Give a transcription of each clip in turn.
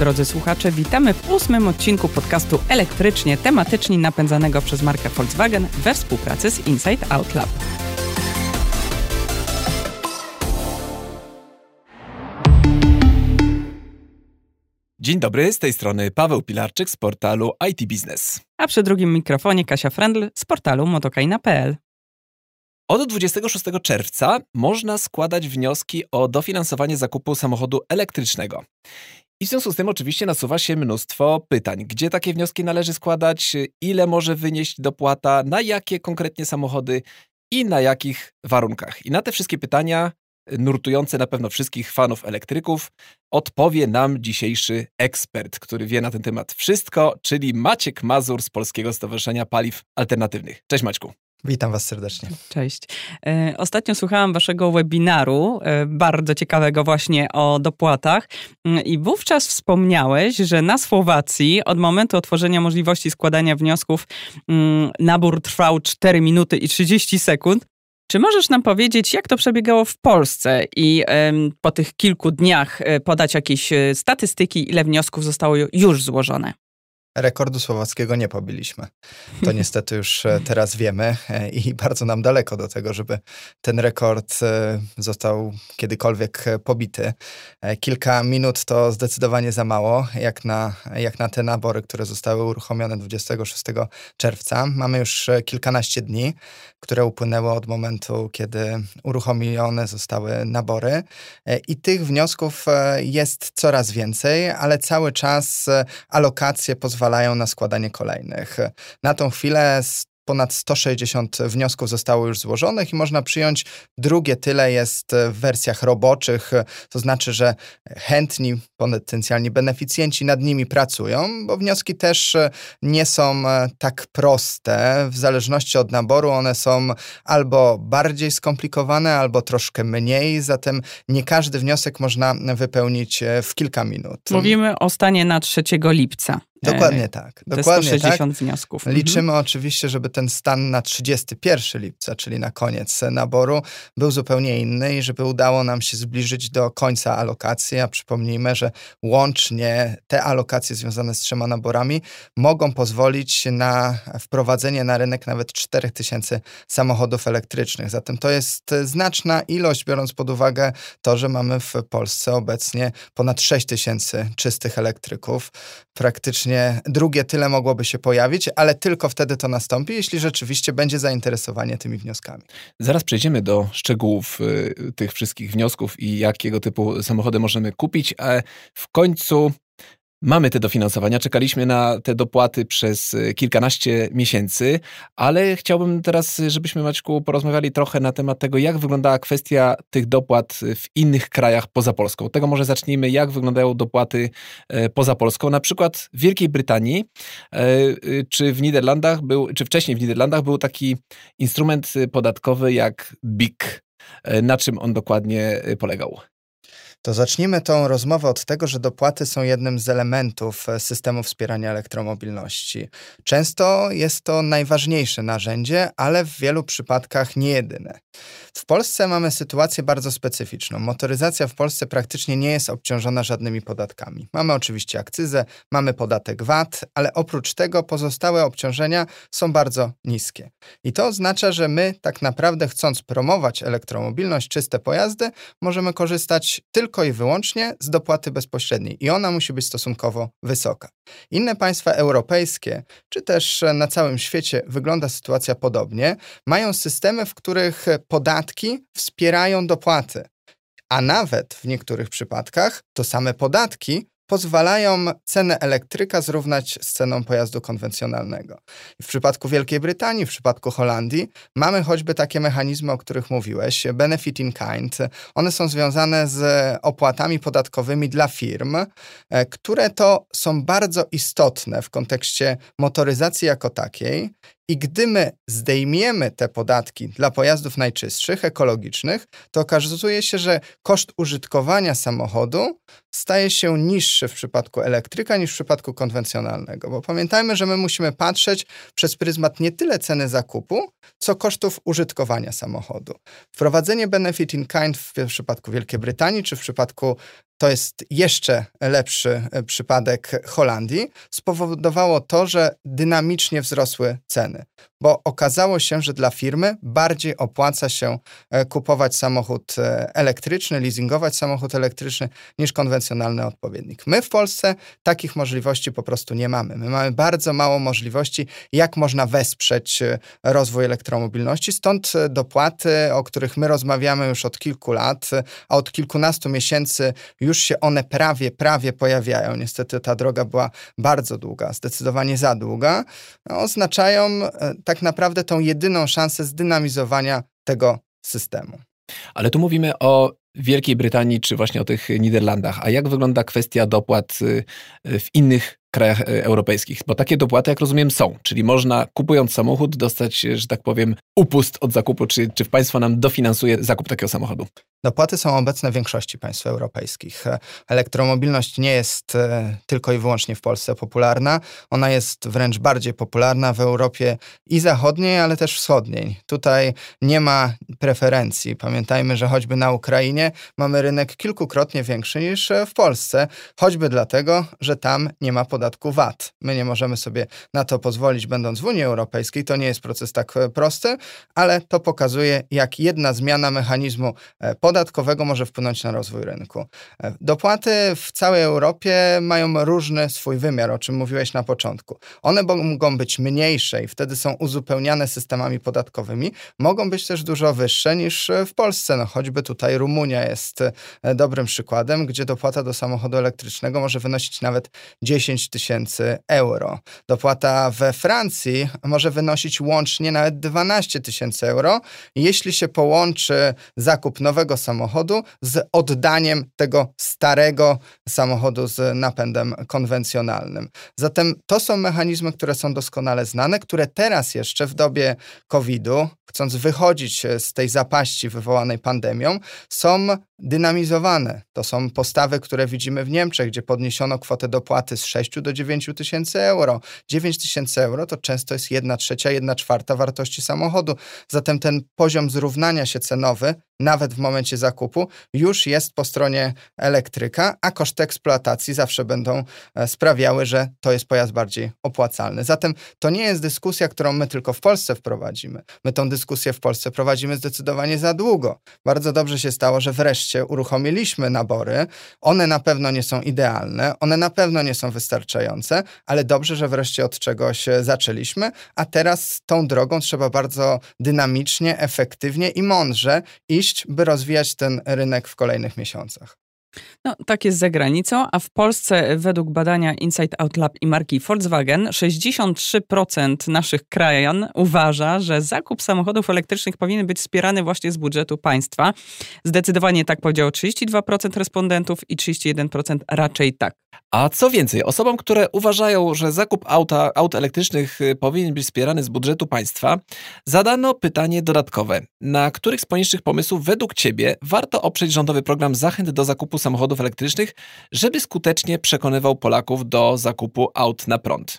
Drodzy słuchacze, witamy w ósmym odcinku podcastu Elektrycznie Tematyczni napędzanego przez markę Volkswagen we współpracy z Inside Out Lab. Dzień dobry, z tej strony Paweł Pilarczyk z portalu IT Business. A przy drugim mikrofonie Kasia Frendl z portalu motokaina.pl. Od 26 czerwca można składać wnioski o dofinansowanie zakupu samochodu elektrycznego. I w związku z tym oczywiście nasuwa się mnóstwo pytań. Gdzie takie wnioski należy składać? Ile może wynieść dopłata? Na jakie konkretnie samochody? I na jakich warunkach? I na te wszystkie pytania nurtujące na pewno wszystkich fanów elektryków, odpowie nam dzisiejszy ekspert, który wie na ten temat wszystko, czyli Maciek Mazur z Polskiego Stowarzyszenia Paliw Alternatywnych. Cześć Maćku. Witam Was serdecznie. Cześć. E, ostatnio słuchałam Waszego webinaru, e, bardzo ciekawego właśnie o dopłatach, mm, i wówczas wspomniałeś, że na Słowacji od momentu otworzenia możliwości składania wniosków mm, nabór trwał 4 minuty i 30 sekund. Czy możesz nam powiedzieć, jak to przebiegało w Polsce i po tych kilku dniach e, podać jakieś statystyki, ile wniosków zostało już złożone? Rekordu słowackiego nie pobiliśmy. To niestety już e, teraz wiemy e, i bardzo nam daleko do tego, żeby ten rekord e, został kiedykolwiek pobity. Kilka minut to zdecydowanie za mało, jak na, jak na te nabory, które zostały uruchomione 26 czerwca. Mamy już kilkanaście dni, które upłynęły od momentu, kiedy uruchomione zostały nabory i tych wniosków jest coraz więcej, ale cały czas alokacje pozwalają pozwalają na składanie kolejnych. Na tą chwilę ponad 160 wniosków zostało już złożonych i można przyjąć drugie tyle jest w wersjach roboczych, to znaczy, że chętni potencjalni beneficjenci nad nimi pracują, bo wnioski też nie są tak proste. W zależności od naboru one są albo bardziej skomplikowane, albo troszkę mniej, zatem nie każdy wniosek można wypełnić w kilka minut. Mówimy o stanie na 3 lipca. Dokładnie tak. Dokładnie 160 tak. wniosków. Liczymy mhm. oczywiście, żeby ten stan na 31 lipca, czyli na koniec naboru, był zupełnie inny i żeby udało nam się zbliżyć do końca alokacji. A przypomnijmy, że łącznie te alokacje związane z trzema naborami mogą pozwolić na wprowadzenie na rynek nawet 4000 samochodów elektrycznych. Zatem to jest znaczna ilość, biorąc pod uwagę to, że mamy w Polsce obecnie ponad 6000 czystych elektryków. Praktycznie drugie tyle mogłoby się pojawić, ale tylko wtedy to nastąpi, jeśli rzeczywiście będzie zainteresowanie tymi wnioskami. Zaraz przejdziemy do szczegółów y, tych wszystkich wniosków i jakiego typu samochody możemy kupić, a w końcu Mamy te dofinansowania, czekaliśmy na te dopłaty przez e, kilkanaście miesięcy, ale chciałbym teraz, żebyśmy Maćku porozmawiali trochę na temat tego, jak wyglądała kwestia tych dopłat w innych krajach poza Polską. Tego może zacznijmy, jak wyglądają dopłaty e, poza Polską. Na przykład w Wielkiej Brytanii e, czy w Niderlandach był, czy wcześniej w Niderlandach był taki instrument podatkowy jak BIC. Na czym on dokładnie polegał? To zacznijmy tą rozmowę od tego, że dopłaty są jednym z elementów e, systemu wspierania elektromobilności. Często jest to najważniejsze narzędzie, ale w wielu przypadkach nie jedyne. W Polsce mamy sytuację bardzo specyficzną. Motoryzacja w Polsce praktycznie nie jest obciążona żadnymi podatkami. Mamy oczywiście akcyzę, mamy podatek VAT, ale oprócz tego pozostałe obciążenia są bardzo niskie. I to oznacza, że my tak naprawdę chcąc promować elektromobilność, czyste pojazdy, możemy korzystać tylko i wyłącznie z dopłaty bezpośredniej i ona musi być stosunkowo wysoka. Inne państwa europejskie, czy też na całym świecie wygląda sytuacja podobnie, mają systemy, w których podatki wspierają dopłaty. A nawet w niektórych przypadkach to same podatki pozwalają cenę elektryka zrównać z ceną pojazdu konwencjonalnego. W przypadku Wielkiej Brytanii, w przypadku Holandii mamy choćby takie mechanizmy, o których mówiłeś, benefit in kind. One są związane z opłatami podatkowymi dla firm, e, które to są bardzo istotne w kontekście motoryzacji jako takiej i gdy my zdejmiemy te podatki dla pojazdów najczystszych, ekologicznych, to okazuje się, że koszt użytkowania samochodu staje się niższy w przypadku elektryka niż w przypadku konwencjonalnego. Bo pamiętajmy, że my musimy patrzeć przez pryzmat nie tyle ceny zakupu, co kosztów użytkowania samochodu. Wprowadzenie benefit in kind w przypadku Wielkiej Brytanii czy w przypadku to jest jeszcze lepszy e, przypadek Holandii, spowodowało to, że dynamicznie wzrosły ceny, bo okazało się, że dla firmy bardziej opłaca się e, kupować samochód e, elektryczny, leasingować samochód elektryczny niż konwencjonalny odpowiednik. My w Polsce takich możliwości po prostu nie mamy. My mamy bardzo mało możliwości, jak można wesprzeć rozwój elektromobilności, stąd dopłaty, o których my rozmawiamy już od kilku lat, a od kilkunastu miesięcy już się one prawie, prawie pojawiają. Niestety ta droga była bardzo długa, zdecydowanie za długa. No, oznaczają e, tak naprawdę tą jedyną szansę zdynamizowania tego systemu. Ale tu mówimy o Wielkiej Brytanii czy właśnie o tych Niderlandach. A jak wygląda kwestia dopłat y, w innych krajach e, europejskich, bo takie dopłaty, jak rozumiem, są. Czyli można kupując samochód dostać, że tak powiem, upust od zakupu, czy, czy państwo nam dofinansuje zakup takiego samochodu. Dopłaty są obecne w większości państw europejskich. Elektromobilność nie jest e, tylko i wyłącznie w Polsce popularna. Ona jest wręcz bardziej popularna w Europie i zachodniej, ale też wschodniej. Tutaj nie ma preferencji. Pamiętajmy, że choćby na Ukrainie mamy rynek kilkukrotnie większy niż w Polsce, choćby dlatego, że tam nie ma podatku VAT. My nie możemy sobie na to pozwolić, będąc w Unii Europejskiej. To nie jest proces tak e, prosty, ale to pokazuje, jak jedna zmiana mechanizmu podatku podatkowego może wpłynąć na rozwój rynku. E, dopłaty w całej Europie mają różny swój wymiar, o czym mówiłeś na początku. One mogą być mniejsze i wtedy są uzupełniane systemami podatkowymi, mogą być też dużo wyższe niż w Polsce. No, choćby tutaj Rumunia jest e, dobrym przykładem, gdzie dopłata do samochodu elektrycznego może wynosić nawet 10 tysięcy euro. Dopłata we Francji może wynosić łącznie nawet 12 tysięcy euro, jeśli się połączy zakup nowego samochodu z oddaniem tego starego samochodu z napędem konwencjonalnym. Zatem to są mechanizmy, które są doskonale znane, które teraz jeszcze w dobie COVID-u, chcąc wychodzić z tej zapaści wywołanej pandemią, są dynamizowane. To są postawy, które widzimy w Niemczech, gdzie podniesiono kwotę dopłaty z 6 do 9 tysięcy euro. 9 tysięcy euro to często jest 1 trzecia, 1 czwarta wartości samochodu. Zatem ten poziom zrównania się cenowy nawet w momencie zakupu, już jest po stronie elektryka, a koszty eksploatacji zawsze będą e, sprawiały, że to jest pojazd bardziej opłacalny. Zatem to nie jest dyskusja, którą my tylko w Polsce wprowadzimy. My tą dyskusję w Polsce prowadzimy zdecydowanie za długo. Bardzo dobrze się stało, że wreszcie uruchomiliśmy nabory. One na pewno nie są idealne, one na pewno nie są wystarczające, ale dobrze, że wreszcie od czegoś zaczęliśmy, a teraz tą drogą trzeba bardzo dynamicznie, efektywnie i mądrze iść by rozwijać ten rynek w kolejnych miesiącach. No, tak jest za granicą, a w Polsce według badania Inside Out Lab i marki Volkswagen 63% naszych krajan uważa, że zakup samochodów elektrycznych powinien być wspierany właśnie z budżetu państwa. Zdecydowanie tak powiedziało 32% respondentów i 31% raczej tak. A co więcej, osobom, które uważają, że zakup auta, aut elektrycznych y, powinien być wspierany z budżetu państwa, zadano pytanie dodatkowe. Na których z poniższych pomysłów według Ciebie warto oprzeć rządowy program zachęt do zakupu samochodów elektrycznych, żeby skutecznie przekonywał Polaków do zakupu aut na prąd?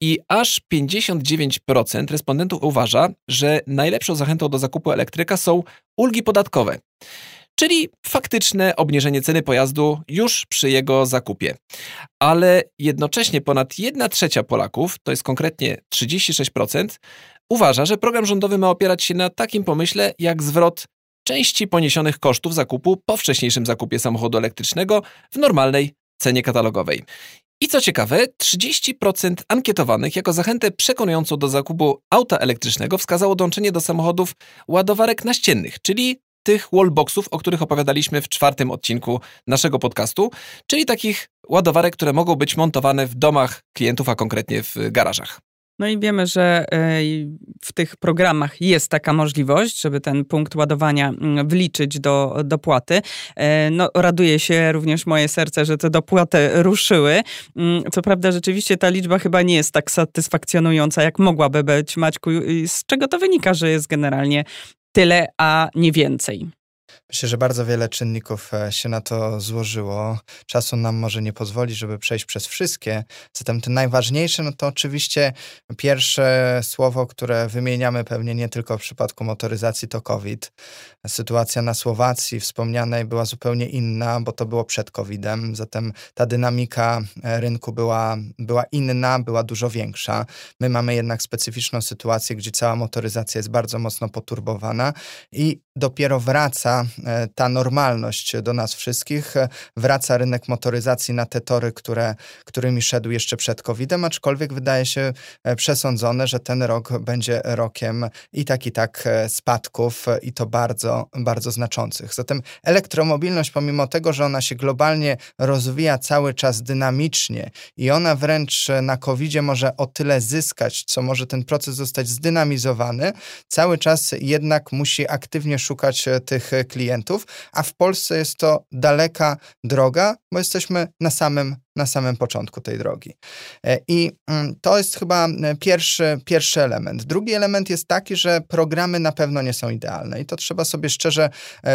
I aż 59% respondentów uważa, że najlepszą zachętą do zakupu elektryka są ulgi podatkowe czyli faktyczne obniżenie ceny pojazdu już przy jego zakupie. Ale jednocześnie ponad 1 trzecia Polaków, to jest konkretnie 36%, uważa, że program rządowy ma opierać się na takim pomyśle jak zwrot części poniesionych kosztów zakupu po wcześniejszym zakupie samochodu elektrycznego w normalnej cenie katalogowej. I co ciekawe, 30% ankietowanych jako zachętę przekonującą do zakupu auta elektrycznego wskazało dążenie do samochodów ładowarek naściennych, czyli tych wallboxów, o których opowiadaliśmy w czwartym odcinku naszego podcastu, czyli takich ładowarek, które mogą być montowane w domach klientów, a konkretnie w garażach. No i wiemy, że e, w tych programach jest taka możliwość, żeby ten punkt ładowania mm, wliczyć do dopłaty. E, no, raduje się również moje serce, że te dopłaty ruszyły. Mm, co prawda, rzeczywiście ta liczba chyba nie jest tak satysfakcjonująca, jak mogłaby być, Maćku. Z czego to wynika, że jest generalnie tyle, a nie więcej. Myślę, że bardzo wiele czynników e, się na to złożyło. Czasu nam może nie pozwoli, żeby przejść przez wszystkie. Zatem te najważniejsze, no to oczywiście pierwsze słowo, które wymieniamy pewnie nie tylko w przypadku motoryzacji, to COVID. Sytuacja na Słowacji wspomnianej była zupełnie inna, bo to było przed COVID-em, zatem ta dynamika e, rynku była, była inna, była dużo większa. My mamy jednak specyficzną sytuację, gdzie cała motoryzacja jest bardzo mocno poturbowana i dopiero wraca e, ta normalność do nas wszystkich, e, wraca rynek motoryzacji na te tory, które, którymi szedł jeszcze przed COVID-em, aczkolwiek wydaje się e, przesądzone, że ten rok będzie rokiem i tak i tak spadków i to bardzo, bardzo znaczących. Zatem elektromobilność, pomimo tego, że ona się globalnie rozwija cały czas dynamicznie i ona wręcz na COVID-zie może o tyle zyskać, co może ten proces zostać zdynamizowany, cały czas jednak musi aktywnie szukać tych klientów, a w Polsce jest to daleka droga, bo jesteśmy na samym na samym początku tej drogi. E, I mm, to jest chyba pierwszy, pierwszy element. Drugi element jest taki, że programy na pewno nie są idealne i to trzeba sobie szczerze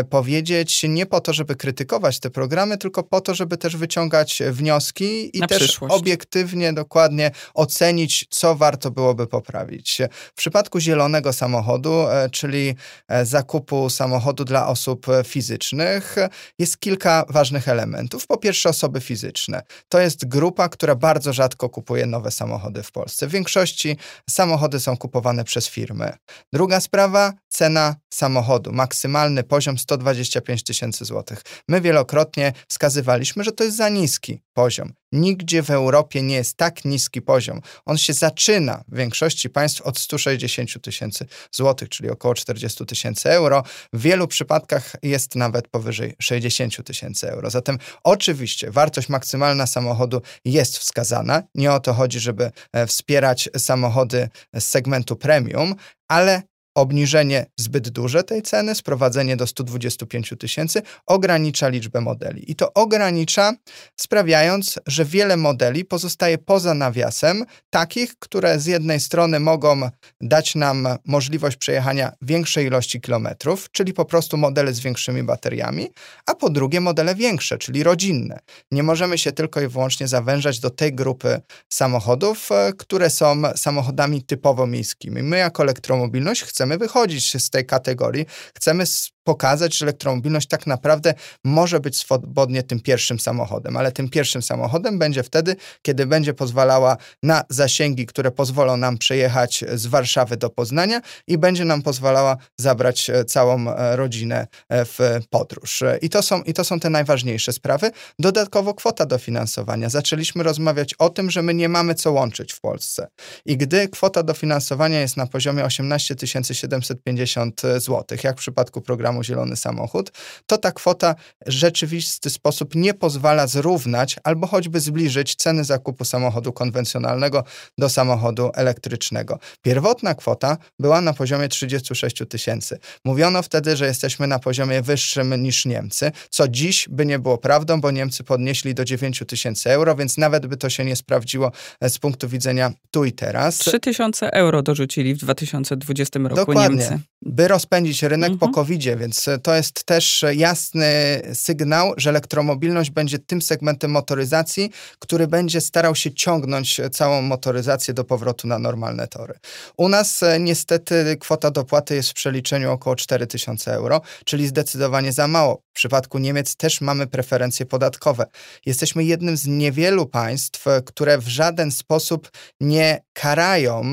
powiedzieć, nie po to, żeby krytykować te programy, tylko po to, żeby też wyciągać wnioski i na też przyszłość. obiektywnie, dokładnie ocenić, co warto byłoby poprawić. W przypadku zielonego samochodu, czyli zakupu samochodu dla osób fizycznych jest kilka ważnych elementów. Po pierwsze, osoby fizyczne. To jest grupa, która bardzo rzadko kupuje nowe samochody w Polsce. W większości samochody są kupowane przez firmy. Druga sprawa, cena samochodu. Maksymalny poziom 125 tysięcy złotych. My wielokrotnie wskazywaliśmy, że to jest za niski poziom. Nigdzie w Europie nie jest tak niski poziom. On się zaczyna w większości państw od 160 tysięcy złotych, czyli około 40 tysięcy euro. W wielu przypadkach jest nawet powyżej 60 tysięcy euro. Zatem oczywiście wartość maksymalna samochodu jest wskazana. Nie o to chodzi, żeby e, wspierać samochody z segmentu premium, ale obniżenie zbyt duże tej ceny, sprowadzenie do 125 tysięcy ogranicza liczbę modeli. I to ogranicza, sprawiając, że wiele modeli pozostaje poza nawiasem, takich, które z jednej strony mogą dać nam możliwość przejechania większej ilości kilometrów, czyli po prostu modele z większymi bateriami, a po drugie modele większe, czyli rodzinne. Nie możemy się tylko i wyłącznie zawężać do tej grupy samochodów, e, które są samochodami typowo miejskimi. My jako elektromobilność chcemy chcemy wychodzić z tej kategorii. Chcemy pokazać, że elektromobilność tak naprawdę może być swobodnie tym pierwszym samochodem, ale tym pierwszym samochodem będzie wtedy, kiedy będzie pozwalała na zasięgi, które pozwolą nam przejechać z Warszawy do Poznania i będzie nam pozwalała zabrać e, całą e, rodzinę e, w podróż. I to są, i to są te najważniejsze sprawy. Dodatkowo kwota dofinansowania. Zaczęliśmy rozmawiać o tym, że my nie mamy co łączyć w Polsce. I gdy kwota dofinansowania jest na poziomie 18 750 zł, jak w przypadku programu programu Zielony Samochód, to ta kwota w rzeczywisty sposób nie pozwala zrównać albo choćby zbliżyć ceny zakupu samochodu konwencjonalnego do samochodu elektrycznego. Pierwotna kwota była na poziomie 36 tysięcy. Mówiono wtedy, że jesteśmy na poziomie wyższym niż Niemcy, co dziś by nie było prawdą, bo Niemcy podnieśli do 9 tysięcy euro, więc nawet by to się nie sprawdziło e, z punktu widzenia tu i teraz. 3 tysiące euro dorzucili w 2020 roku Dokładnie. Niemcy. By rozpędzić rynek Mhm. po covid więc to jest też jasny sygnał, że elektromobilność będzie tym segmentem motoryzacji, który będzie starał się ciągnąć całą motoryzację do powrotu na normalne tory. U nas e, niestety kwota dopłaty jest w przeliczeniu około 4000 euro, czyli zdecydowanie za mało. W przypadku Niemiec też mamy preferencje podatkowe. Jesteśmy jednym z niewielu państw, które w żaden sposób nie karają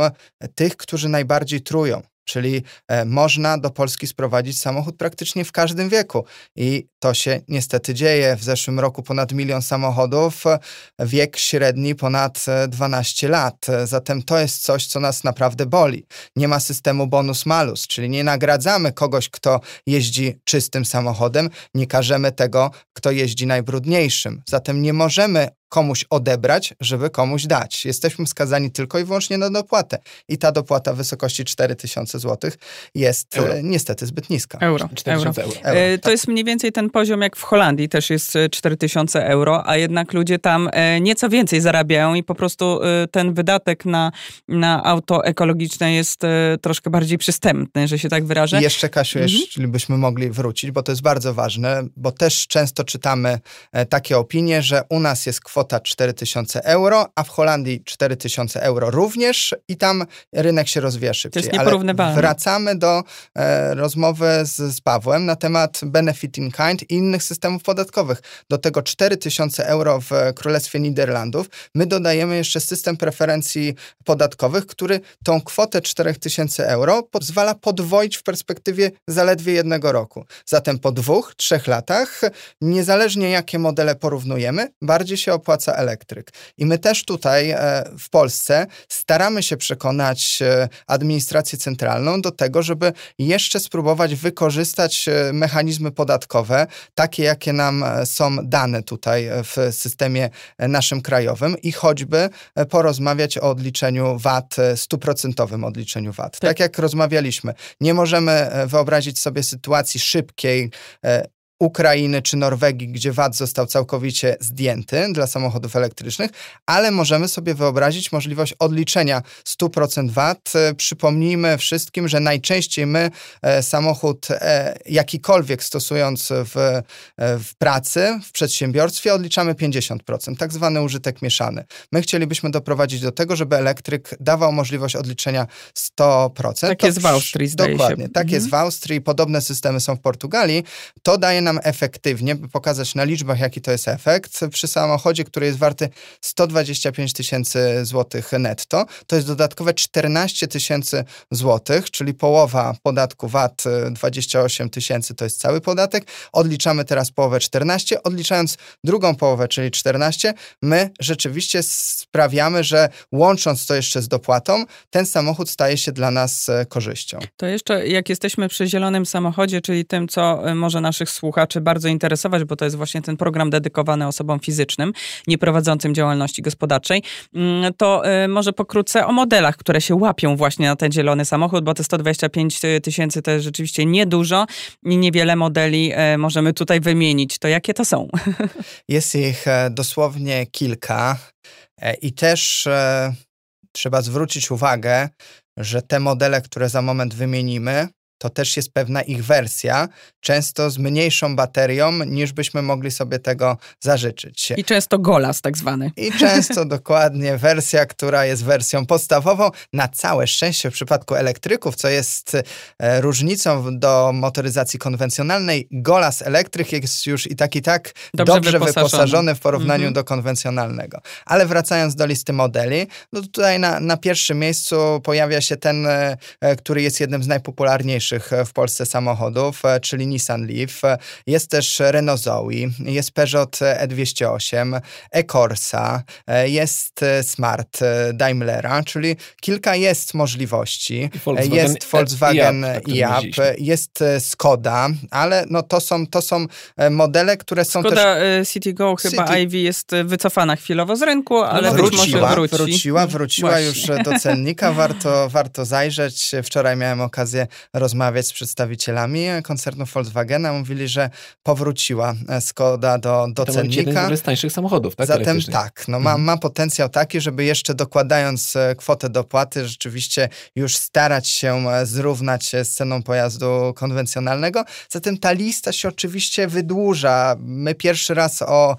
tych, którzy najbardziej trują. Czyli e, można do Polski sprowadzić samochód praktycznie w każdym wieku. I to się niestety dzieje. W zeszłym roku ponad milion samochodów, wiek średni ponad e, 12 lat. Zatem to jest coś, co nas naprawdę boli. Nie ma systemu bonus-malus, czyli nie nagradzamy kogoś, kto jeździ czystym samochodem, nie karzemy tego, kto jeździ najbrudniejszym. Zatem nie możemy komuś odebrać, żeby komuś dać. Jesteśmy skazani tylko i wyłącznie na dopłatę. I ta dopłata w wysokości 4000 zł jest euro. niestety zbyt niska. Euro. 4000 euro. euro. euro. To tak. jest mniej więcej ten poziom jak w Holandii, też jest 4000 euro, a jednak ludzie tam nieco więcej zarabiają i po prostu ten wydatek na, na auto ekologiczne jest troszkę bardziej przystępny, że się tak wyrażę. I jeszcze, Kasiu, mhm. jeśli byśmy mogli wrócić, bo to jest bardzo ważne, bo też często czytamy e, takie opinie, że u nas jest kwota 4000 euro, a w Holandii 4000 euro również i tam rynek się rozwija szybciej. To jest nieporównywalne. Ale wracamy do e, rozmowy z, z Pawłem na temat benefit in kind i innych systemów podatkowych. Do tego 4000 euro w Królestwie Niderlandów my dodajemy jeszcze system preferencji podatkowych, który tą kwotę 4000 euro pozwala podwoić w perspektywie zaledwie jednego roku. Zatem po dwóch, trzech latach, niezależnie jakie modele porównujemy, bardziej się opłaca elektryk. I my też tutaj e, w Polsce staramy się przekonać e, administrację centralną do tego, żeby jeszcze spróbować wykorzystać e, mechanizmy podatkowe, takie jakie nam są dane tutaj w systemie naszym krajowym i choćby porozmawiać o odliczeniu VAT, stuprocentowym odliczeniu VAT. Tak. tak jak rozmawialiśmy, nie możemy wyobrazić sobie sytuacji szybkiej, Ukrainy czy Norwegii, gdzie VAT został całkowicie zdjęty dla samochodów elektrycznych, ale możemy sobie wyobrazić możliwość odliczenia 100% VAT. E, przypomnijmy wszystkim, że najczęściej my e, samochód jakikolwiek stosując w, w pracy, w przedsiębiorstwie odliczamy 50%, tak zwany użytek mieszany. My chcielibyśmy doprowadzić do tego, żeby elektryk dawał możliwość odliczenia 100%. Tak to jest w Austrii, zdaje Dokładnie, się. tak mhm. jest w Austrii, podobne systemy są w Portugalii. To daje nam nam efektywnie, by pokazać na liczbach, jaki to jest efekt, przy samochodzie, który jest warty 125 tysięcy złotych netto, to jest dodatkowe 14 tysięcy złotych, czyli połowa podatku VAT 28 tysięcy to jest cały podatek. Odliczamy teraz połowę 14, odliczając drugą połowę, czyli 14, my rzeczywiście sprawiamy, że łącząc to jeszcze z dopłatą, ten samochód staje się dla nas e, korzyścią. To jeszcze jak jesteśmy przy zielonym samochodzie, czyli tym, co e, może naszych słuchaczy słuchaczy bardzo interesować, bo to jest właśnie ten program dedykowany osobom fizycznym, nieprowadzącym działalności gospodarczej, mm, to y, może pokrótce o modelach, które się łapią właśnie na ten zielony samochód, bo te 125 tysięcy to jest rzeczywiście niedużo i niewiele modeli y, możemy tutaj wymienić. To jakie to są? Jest ich e, dosłownie kilka e, i też e, trzeba zwrócić uwagę, że te modele, które za moment wymienimy, to też jest pewna ich wersja, często z mniejszą baterią, niż byśmy mogli sobie tego zażyczyć. I często golas tak zwany. I często dokładnie wersja, która jest wersją podstawową. Na całe szczęście w przypadku elektryków, co jest e, różnicą do motoryzacji konwencjonalnej, golas elektryk jest już i tak i tak dobrze, dobrze wyposażony. wyposażony. w porównaniu mhm. do konwencjonalnego. Ale wracając do listy modeli, no tutaj na, na pierwszym miejscu pojawia się ten, e, e, który jest jednym z najpopularniejszych E, w Polsce samochodów, e, czyli Nissan Leaf. Jest też Renault Zoe, jest Peugeot E208, e-Corsa, e, jest Smart Daimlera, czyli kilka jest możliwości. Volkswagen jest Volkswagen IAP, jest Skoda, ale no to są, to są modele, które są Skoda też... Citigo chyba City... Ivy jest wycofana chwilowo z rynku, ale wróciła, być może wróci. Wróciła, wróciła już do cennika, warto, warto zajrzeć. Wczoraj miałem okazję rozmawiać rozmawiać z przedstawicielami koncernu Volkswagena. Mówili, że powróciła e, Skoda do, do to cennika. To z tańszych samochodów, tak? Zatem tak, no ma, mhm. ma potencjał taki, żeby jeszcze dokładając e, kwotę dopłaty, rzeczywiście już starać się e, zrównać z ceną pojazdu konwencjonalnego. Zatem ta lista się oczywiście wydłuża. My pierwszy raz o,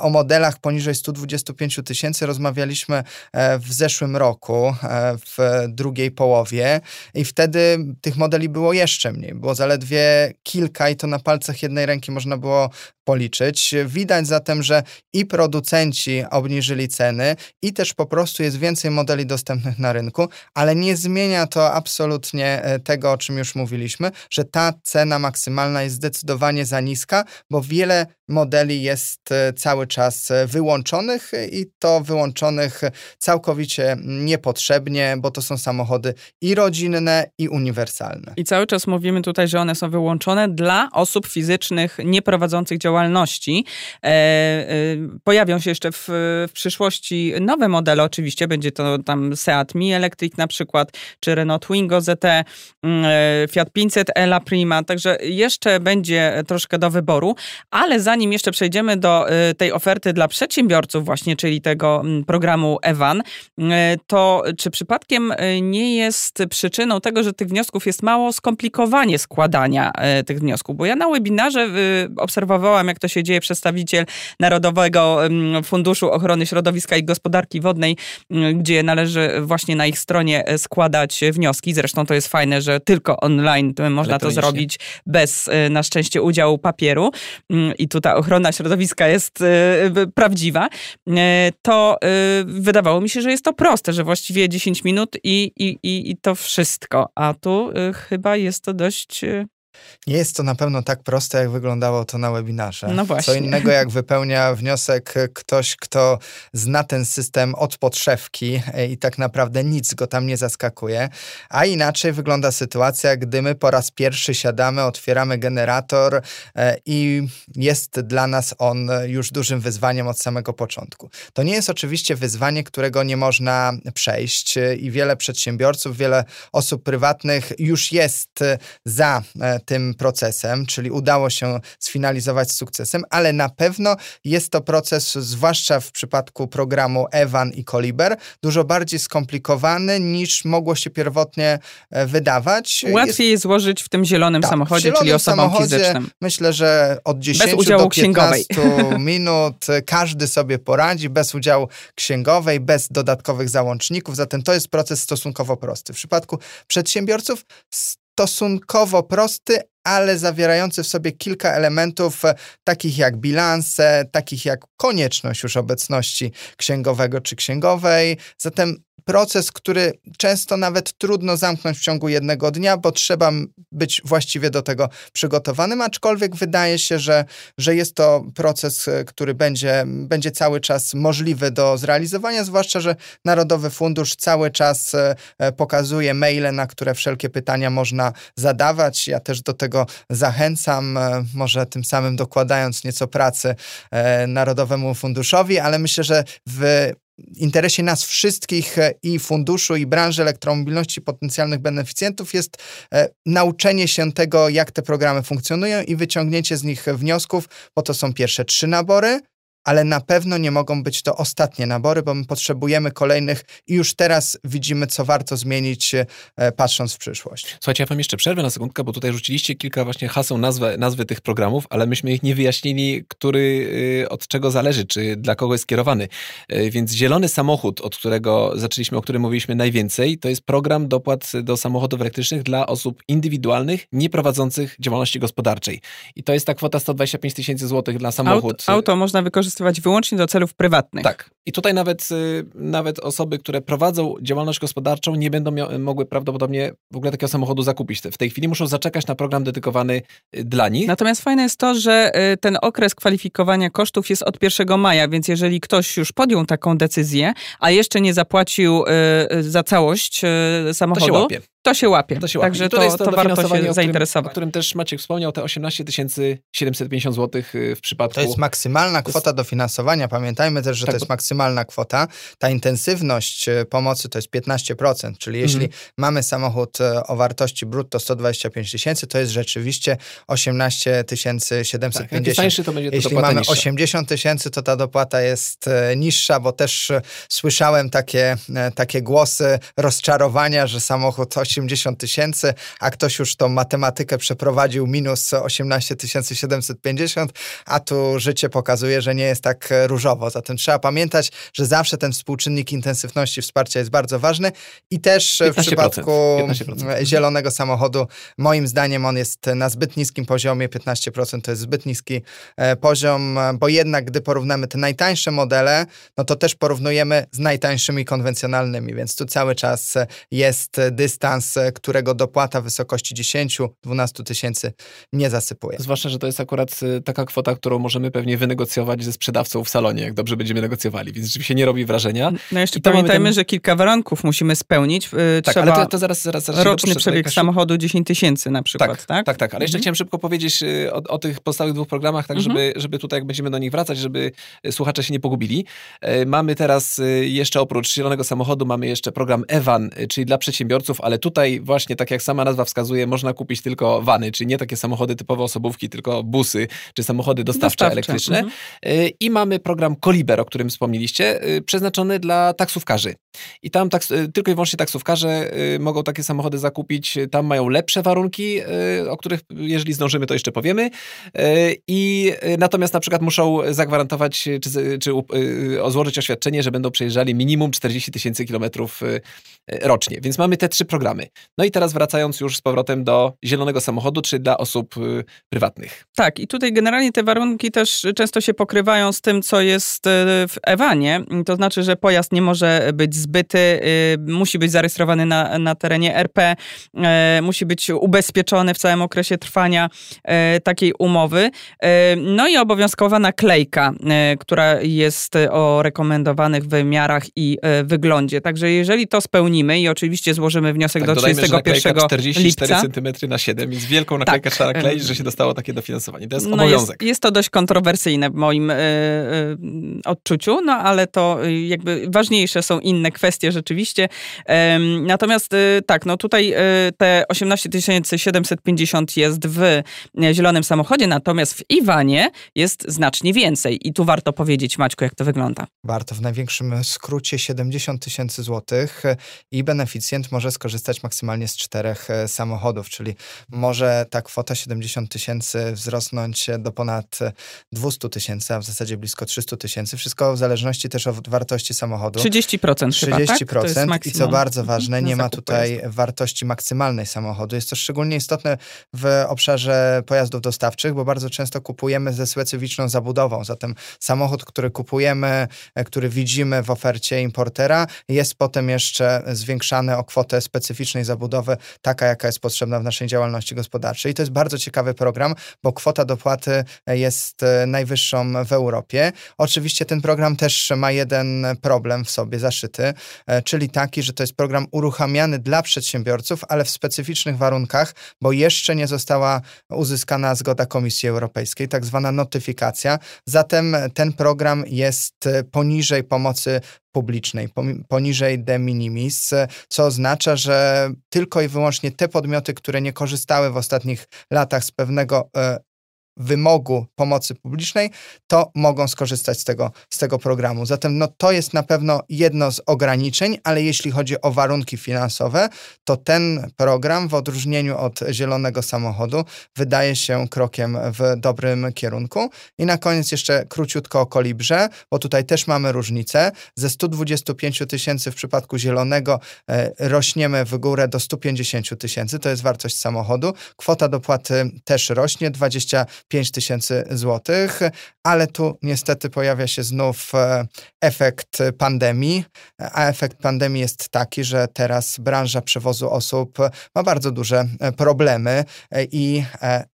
o modelach poniżej 125 tysięcy rozmawialiśmy w zeszłym roku, w drugiej połowie i wtedy tych modeli było było jeszcze mniej. Było zaledwie kilka i to na palcach jednej ręki można było policzyć. Widać zatem, że i producenci obniżyli ceny, i też po prostu jest więcej modeli dostępnych na rynku, ale nie zmienia to absolutnie e, tego, o czym już mówiliśmy, że ta cena maksymalna jest zdecydowanie za niska, bo wiele modeli jest cały czas wyłączonych i to wyłączonych całkowicie niepotrzebnie, bo to są samochody i rodzinne, i uniwersalne. I cały czas mówimy tutaj, że one są wyłączone dla osób fizycznych nieprowadzących działalności. E, e, pojawią się jeszcze w, w przyszłości nowe modele, oczywiście, będzie to tam Seat Mi Electric na przykład, czy Renault Twingo ZT, mm, e, Fiat 500 Ela Prima, także jeszcze będzie troszkę do wyboru, ale zanim jeszcze przejdziemy do e, tej oferty dla przedsiębiorców właśnie, czyli tego mm, programu Evan, e, to czy przypadkiem nie jest przyczyną tego, że tych wniosków jest mało skomplikowanie składania tych wniosków? Bo ja na webinarze obserwowałam, jak to się dzieje przedstawiciel Narodowego mm, Funduszu Ochrony Środowiska i Gospodarki Wodnej, gdzie należy właśnie na ich stronie składać wnioski. Zresztą to jest fajne, że tylko online można to zrobić bez na szczęście udziału papieru i tu ta ochrona środowiska jest e, prawdziwa, e, to wydawało mi się, że jest to proste, że właściwie 10 minut i, i, i, i to wszystko. A tu chyba jest to dość nie jest to na pewno tak proste, jak wyglądało to na webinarze. No właśnie. Co innego, jak wypełnia wniosek ktoś, kto zna ten system od podszewki e, i tak naprawdę nic go tam nie zaskakuje. A inaczej wygląda sytuacja, gdy my po raz pierwszy siadamy, otwieramy generator e, i jest dla nas on już dużym wyzwaniem od samego początku. To nie jest oczywiście wyzwanie, którego nie można przejść e, i wiele przedsiębiorców, wiele osób prywatnych już jest za tym procesem, czyli udało się sfinalizować z sukcesem, ale na pewno jest to proces, zwłaszcza w przypadku programu Evan i Koliber, dużo bardziej skomplikowany niż mogło się pierwotnie e, wydawać. Łatwiej jest złożyć w tym zielonym tak, samochodzie, zielonym czyli osobom fizycznym. Myślę, że od 10 do 15 minut każdy sobie poradzi, bez udziału księgowej, bez dodatkowych załączników, zatem to jest proces stosunkowo prosty. W przypadku przedsiębiorców stosunkowo prosty, ale zawierający w sobie kilka elementów, e, takich jak bilanse, takich jak konieczność już obecności księgowego czy księgowej. Zatem proces, który często nawet trudno zamknąć w ciągu jednego dnia, bo trzeba być właściwie do tego przygotowanym, aczkolwiek wydaje się, że, że jest to proces, e, który będzie, będzie cały czas możliwy do zrealizowania, zwłaszcza, że Narodowy Fundusz cały czas e, e, pokazuje maile, na które wszelkie pytania można zadawać. Ja też do tego zachęcam, może tym samym dokładając nieco pracy Narodowemu Funduszowi, ale myślę, że w interesie nas wszystkich e, i funduszu, i branży elektromobilności potencjalnych beneficjentów jest e, nauczenie się tego, jak te programy funkcjonują i wyciągnięcie z nich wniosków, bo to są pierwsze trzy nabory, ale na pewno nie mogą być to ostatnie nabory, bo my potrzebujemy kolejnych i już teraz widzimy, co warto zmienić, e, patrząc w przyszłość. Słuchajcie, ja wam jeszcze przerwę na sekundkę, bo tutaj rzuciliście kilka właśnie haseł, nazwy, nazwy tych programów, ale myśmy ich nie wyjaśnili, który y, od czego zależy, czy dla kogo jest skierowany. E, więc zielony samochód, od którego zaczęliśmy, o którym mówiliśmy najwięcej, to jest program dopłat do samochodów elektrycznych dla osób indywidualnych, nieprowadzących działalności gospodarczej. I to jest ta kwota 125 tysięcy złotych dla samochód. Auto, auto można wykorzystać wykorzystywać wyłącznie do celów prywatnych. Tak. I tutaj nawet, y, nawet osoby, które prowadzą działalność gospodarczą, nie będą mogły prawdopodobnie w ogóle takiego samochodu zakupić. W tej chwili muszą zaczekać na program dedykowany y, dla nich. Natomiast fajne jest to, że y, ten okres kwalifikowania kosztów jest od 1 maja, więc jeżeli ktoś już podjął taką decyzję, a jeszcze nie zapłacił za całość samochodu, to się łapie. To się łapie. To się łapie. Także to, to, to warto się zainteresować. O którym też Maciek wspomniał, te 18 750 zł w przypadku... To jest maksymalna kwota dofinansowania. Pamiętajmy też, że tak, to jest bo... maksymalna kwota. Ta intensywność e, pomocy to jest 15%, czyli jeśli mhm. mamy samochód e, o wartości brutto 125 tysięcy, to jest rzeczywiście 18 750. Tak, to będzie jeśli mamy niższa. 80 tysięcy, to ta dopłata jest e, niższa, bo też słyszałem takie, takie głosy rozczarowania, że samochód 80 tysięcy, a ktoś już tą matematykę przeprowadził minus 18 750, a tu życie pokazuje, że nie jest tak różowo. Zatem trzeba pamiętać, że zawsze ten współczynnik intensywności wsparcia jest bardzo ważny i też w przypadku 15%. zielonego samochodu, moim zdaniem on jest na zbyt niskim poziomie, 15% to jest zbyt niski e, poziom, bo jednak gdy porównamy te najtańsze modele, no to też porównujemy z najtańszymi konwencjonalnymi, więc tu cały czas jest dystans bilans, którego dopłata w wysokości 10-12 tysięcy nie zasypuje. Zwłaszcza, że to jest akurat taka kwota, którą możemy pewnie wynegocjować ze sprzedawcą w salonie, jak dobrze będziemy negocjowali, więc rzeczywiście nie robi wrażenia. No jeszcze pamiętajmy, ten... że kilka warunków musimy spełnić. Tak, Trzeba ale to, to zaraz, zaraz, zaraz roczny przebieg samochodu 10 tysięcy na przykład, tak? Tak, tak, tak. ale jeszcze mhm. chciałem szybko powiedzieć o, o, tych pozostałych dwóch programach, tak mhm. żeby, żeby tutaj, jak będziemy do nich wracać, żeby słuchacze się nie pogubili. Mamy teraz jeszcze oprócz zielonego samochodu, mamy jeszcze program Evan, czyli dla przedsiębiorców, ale tutaj właśnie, tak jak sama nazwa wskazuje, można kupić tylko wany, czyli nie takie samochody typowe osobówki, tylko busy, czy samochody dostawcze, dostawcze. elektryczne. Mhm. I mamy program Koliber, o którym wspomnieliście, przeznaczony dla taksówkarzy. I tam taks tylko i wyłącznie taksówkarze mogą takie samochody zakupić. Tam mają lepsze warunki, o których jeżeli zdążymy, to jeszcze powiemy. I natomiast na przykład muszą zagwarantować, czy, czy złożyć oświadczenie, że będą przejeżdżali minimum 40 tysięcy kilometrów rocznie. Więc mamy te trzy programy. No i teraz wracając już z powrotem do zielonego samochodu, czy dla osób prywatnych. Tak, i tutaj generalnie te warunki też często się pokrywają z tym, co jest w Ewanie. To znaczy, że pojazd nie może być zbyty, musi być zarejestrowany na, na terenie RP, musi być ubezpieczony w całym okresie trwania takiej umowy. No i obowiązkowa naklejka, która jest o rekomendowanych wymiarach i wyglądzie. Także jeżeli to spełnimy i oczywiście złożymy wniosek tak, do 31 że 44 cm na 7 i z wielką naklejkę tak. trzeba nakleić, że się dostało takie dofinansowanie. To jest no obowiązek. Jest, jest to dość kontrowersyjne w moim y, y, odczuciu, no ale to jakby ważniejsze są inne kwestie rzeczywiście. Natomiast y, tak, no tutaj te 18 750 jest w zielonym samochodzie, natomiast w Iwanie jest znacznie więcej. I tu warto powiedzieć, Maćku, jak to wygląda. Warto. W największym skrócie 70 tysięcy złotych i beneficjent może skorzystać maksymalnie z czterech e, samochodów, czyli może ta kwota 70 tysięcy wzrosnąć do ponad 200 tysięcy, a w zasadzie blisko 300 tysięcy. Wszystko w zależności też od wartości samochodu. 30% 30% chyba, tak? i co bardzo ważne, nie ma tutaj wartości maksymalnej samochodu. Jest to szczególnie istotne w obszarze pojazdów dostawczych, bo bardzo często kupujemy ze specyficzną zabudową. Zatem samochód, który kupujemy, e, który widzimy w ofercie importera, jest potem jeszcze zwiększany o kwotę specyficznej zabudowy, taka jaka jest potrzebna w naszej działalności gospodarczej. I to jest bardzo ciekawy program, bo kwota dopłaty jest e, najwyższą w Europie. Oczywiście ten program też ma jeden problem w sobie zaszyty, e, czyli taki, że to jest program uruchamiany dla przedsiębiorców, ale w specyficznych warunkach, bo jeszcze nie została uzyskana zgoda Komisji Europejskiej, tak zwana notyfikacja. Zatem ten program jest poniżej pomocy publicznej, poniżej de minimis, co oznacza, że tylko i wyłącznie te podmioty, które nie korzystały w ostatnich latach z pewnego e, wymogu pomocy publicznej, to mogą skorzystać z tego, z tego programu. Zatem no, to jest na pewno jedno z ograniczeń, ale jeśli chodzi o warunki finansowe, to ten program w odróżnieniu od zielonego samochodu wydaje się krokiem w dobrym kierunku. I na koniec jeszcze króciutko o kolibrze, bo tutaj też mamy różnicę. Ze 125 tysięcy w przypadku zielonego e, rośniemy w górę do 150 tysięcy, to jest wartość samochodu. Kwota dopłaty też rośnie, 20 5 tysięcy złotych, ale tu niestety pojawia się znów e, efekt pandemii, a efekt pandemii jest taki, że teraz branża przewozu osób ma bardzo duże e, problemy e, i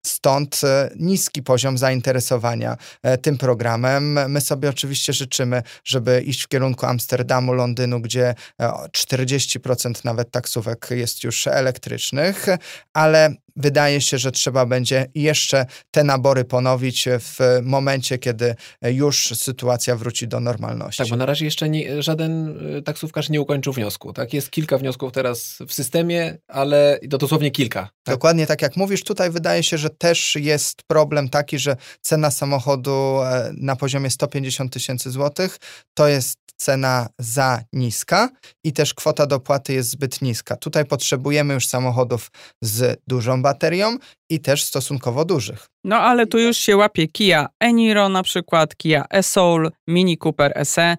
stąd niski poziom zainteresowania tym programem. My sobie oczywiście życzymy, żeby iść w kierunku Amsterdamu, Londynu, gdzie 40% nawet taksówek jest już elektrycznych, ale wydaje się, że trzeba będzie jeszcze te nabory ponowić w momencie, kiedy już sytuacja wróci do normalności. Tak, bo na razie jeszcze nie, żaden y, taksówkarz nie ukończył wniosku. Tak? Jest kilka wniosków teraz w systemie, ale dosłownie kilka. Tak? Dokładnie tak jak mówisz, tutaj wydaje się, że też jest problem taki, że cena samochodu e, na poziomie 150 tysięcy złotych to jest cena za niska i też kwota dopłaty jest zbyt niska. Tutaj potrzebujemy już samochodów z dużą baterią i też stosunkowo dużych. No ale tu już się łapie Kia Eniro na przykład, Kia e-Soul, Mini Cooper SE,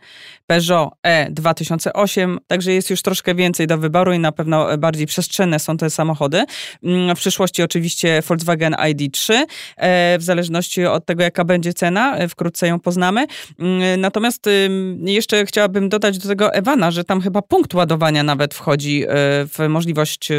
Peugeot E 2008, także jest już troszkę więcej do wyboru i na pewno bardziej przestrzenne są te samochody. Mm, w przyszłości oczywiście Volkswagen ID3, e, w zależności od tego jaka będzie cena, e, wkrótce ją poznamy. Mm, natomiast jeszcze chciałabym dodać do tego Ewana, że tam chyba punkt ładowania nawet wchodzi e, w możliwość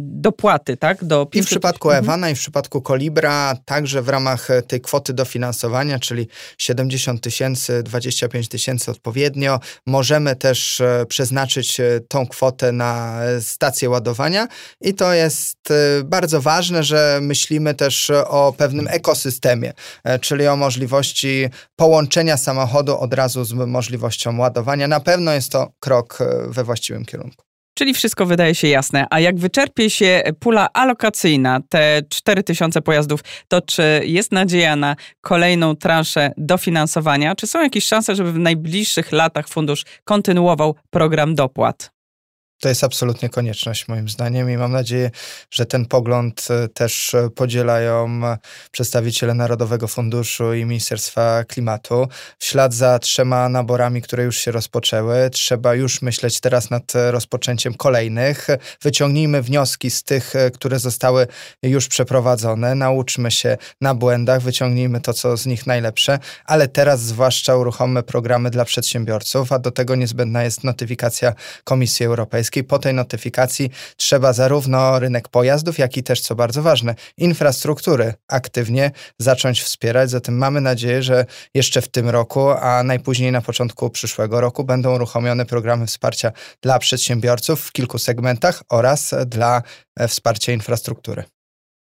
dopłaty, tak? Do 500... I w przypadku mhm. Ewana i w przypadku Kolibra także w ramach tej kwoty dofinansowania, czyli 70 tysięcy, 25 tysięcy odpowiednio. Możemy też e, przeznaczyć e, tą kwotę na stację ładowania i to jest e, bardzo ważne, że myślimy też o pewnym ekosystemie, czyli o możliwości połączenia samochodu od razu z możliwością ładowania. Na pewno jest to krok we właściwym kierunku. Czyli wszystko wydaje się jasne. A jak wyczerpie się pula alokacyjna, te 4000 pojazdów, to czy jest nadzieja na kolejną transzę dofinansowania? Czy są jakieś szanse, żeby w najbliższych latach fundusz kontynuował program dopłat? To jest absolutnie konieczność moim zdaniem i mam nadzieję, że ten pogląd e, też e, podzielają e, przedstawiciele Narodowego Funduszu i Ministerstwa Klimatu. W ślad za trzema naborami, które już się rozpoczęły, trzeba już myśleć teraz nad rozpoczęciem kolejnych. Wyciągnijmy wnioski z tych, które zostały już przeprowadzone, nauczmy się na błędach, wyciągnijmy to, co z nich najlepsze, ale teraz zwłaszcza uruchommy programy dla przedsiębiorców, a do tego niezbędna jest notyfikacja Komisji Europejskiej Europejskiej. Po tej notyfikacji trzeba zarówno rynek pojazdów, jak i też, co bardzo ważne, infrastruktury aktywnie zacząć wspierać. Zatem mamy nadzieję, że jeszcze w tym roku, a najpóźniej na początku przyszłego roku będą uruchomione programy wsparcia dla przedsiębiorców w kilku segmentach oraz dla e, wsparcia infrastruktury.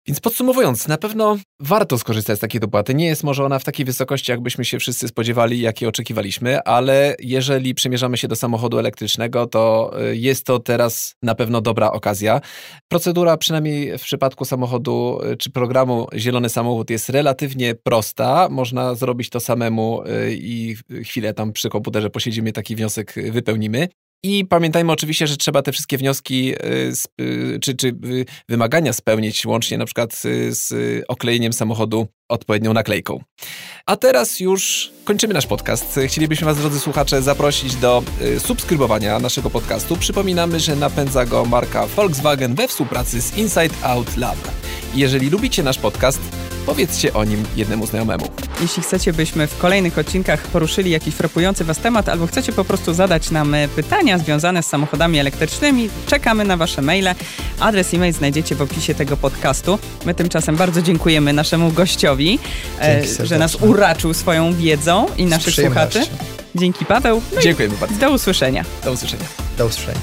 Więc podsumowując, na pewno warto skorzystać z takiej dopłaty. Nie jest może ona w takiej wysokości, jakbyśmy się wszyscy spodziewali, jakie oczekiwaliśmy, ale jeżeli przymierzamy się do samochodu elektrycznego, to y, jest to teraz na pewno dobra okazja. Procedura, przynajmniej w przypadku samochodu y, czy programu Zielony Samochód, jest relatywnie prosta. Można zrobić to samemu y, i chwilę tam przy komputerze posiedzimy, taki wniosek wypełnimy. I pamiętajmy oczywiście, że trzeba te wszystkie wnioski y, y, czy, czy y, wymagania spełnić, łącznie na przykład z oklejeniem samochodu odpowiednią naklejką. A teraz już kończymy nasz podcast. Chcielibyśmy Was, drodzy słuchacze, zaprosić do subskrybowania naszego podcastu. Przypominamy, że napędza go marka Volkswagen we współpracy z Inside Out Lab. Jeżeli lubicie nasz podcast, Powiedzcie o nim jednemu znajomemu. Jeśli chcecie, byśmy w kolejnych odcinkach poruszyli jakiś frapujący Was temat, albo chcecie po prostu zadać nam e, pytania związane z samochodami elektrycznymi, czekamy na Wasze maile. Adres e-mail znajdziecie w opisie tego podcastu. My tymczasem bardzo dziękujemy naszemu gościowi, e, że nas uraczył swoją wiedzą i naszych słuchaczy. Dzięki Paweł. No Dziękujemy bardzo. Do usłyszenia. Do usłyszenia. Do usłyszenia.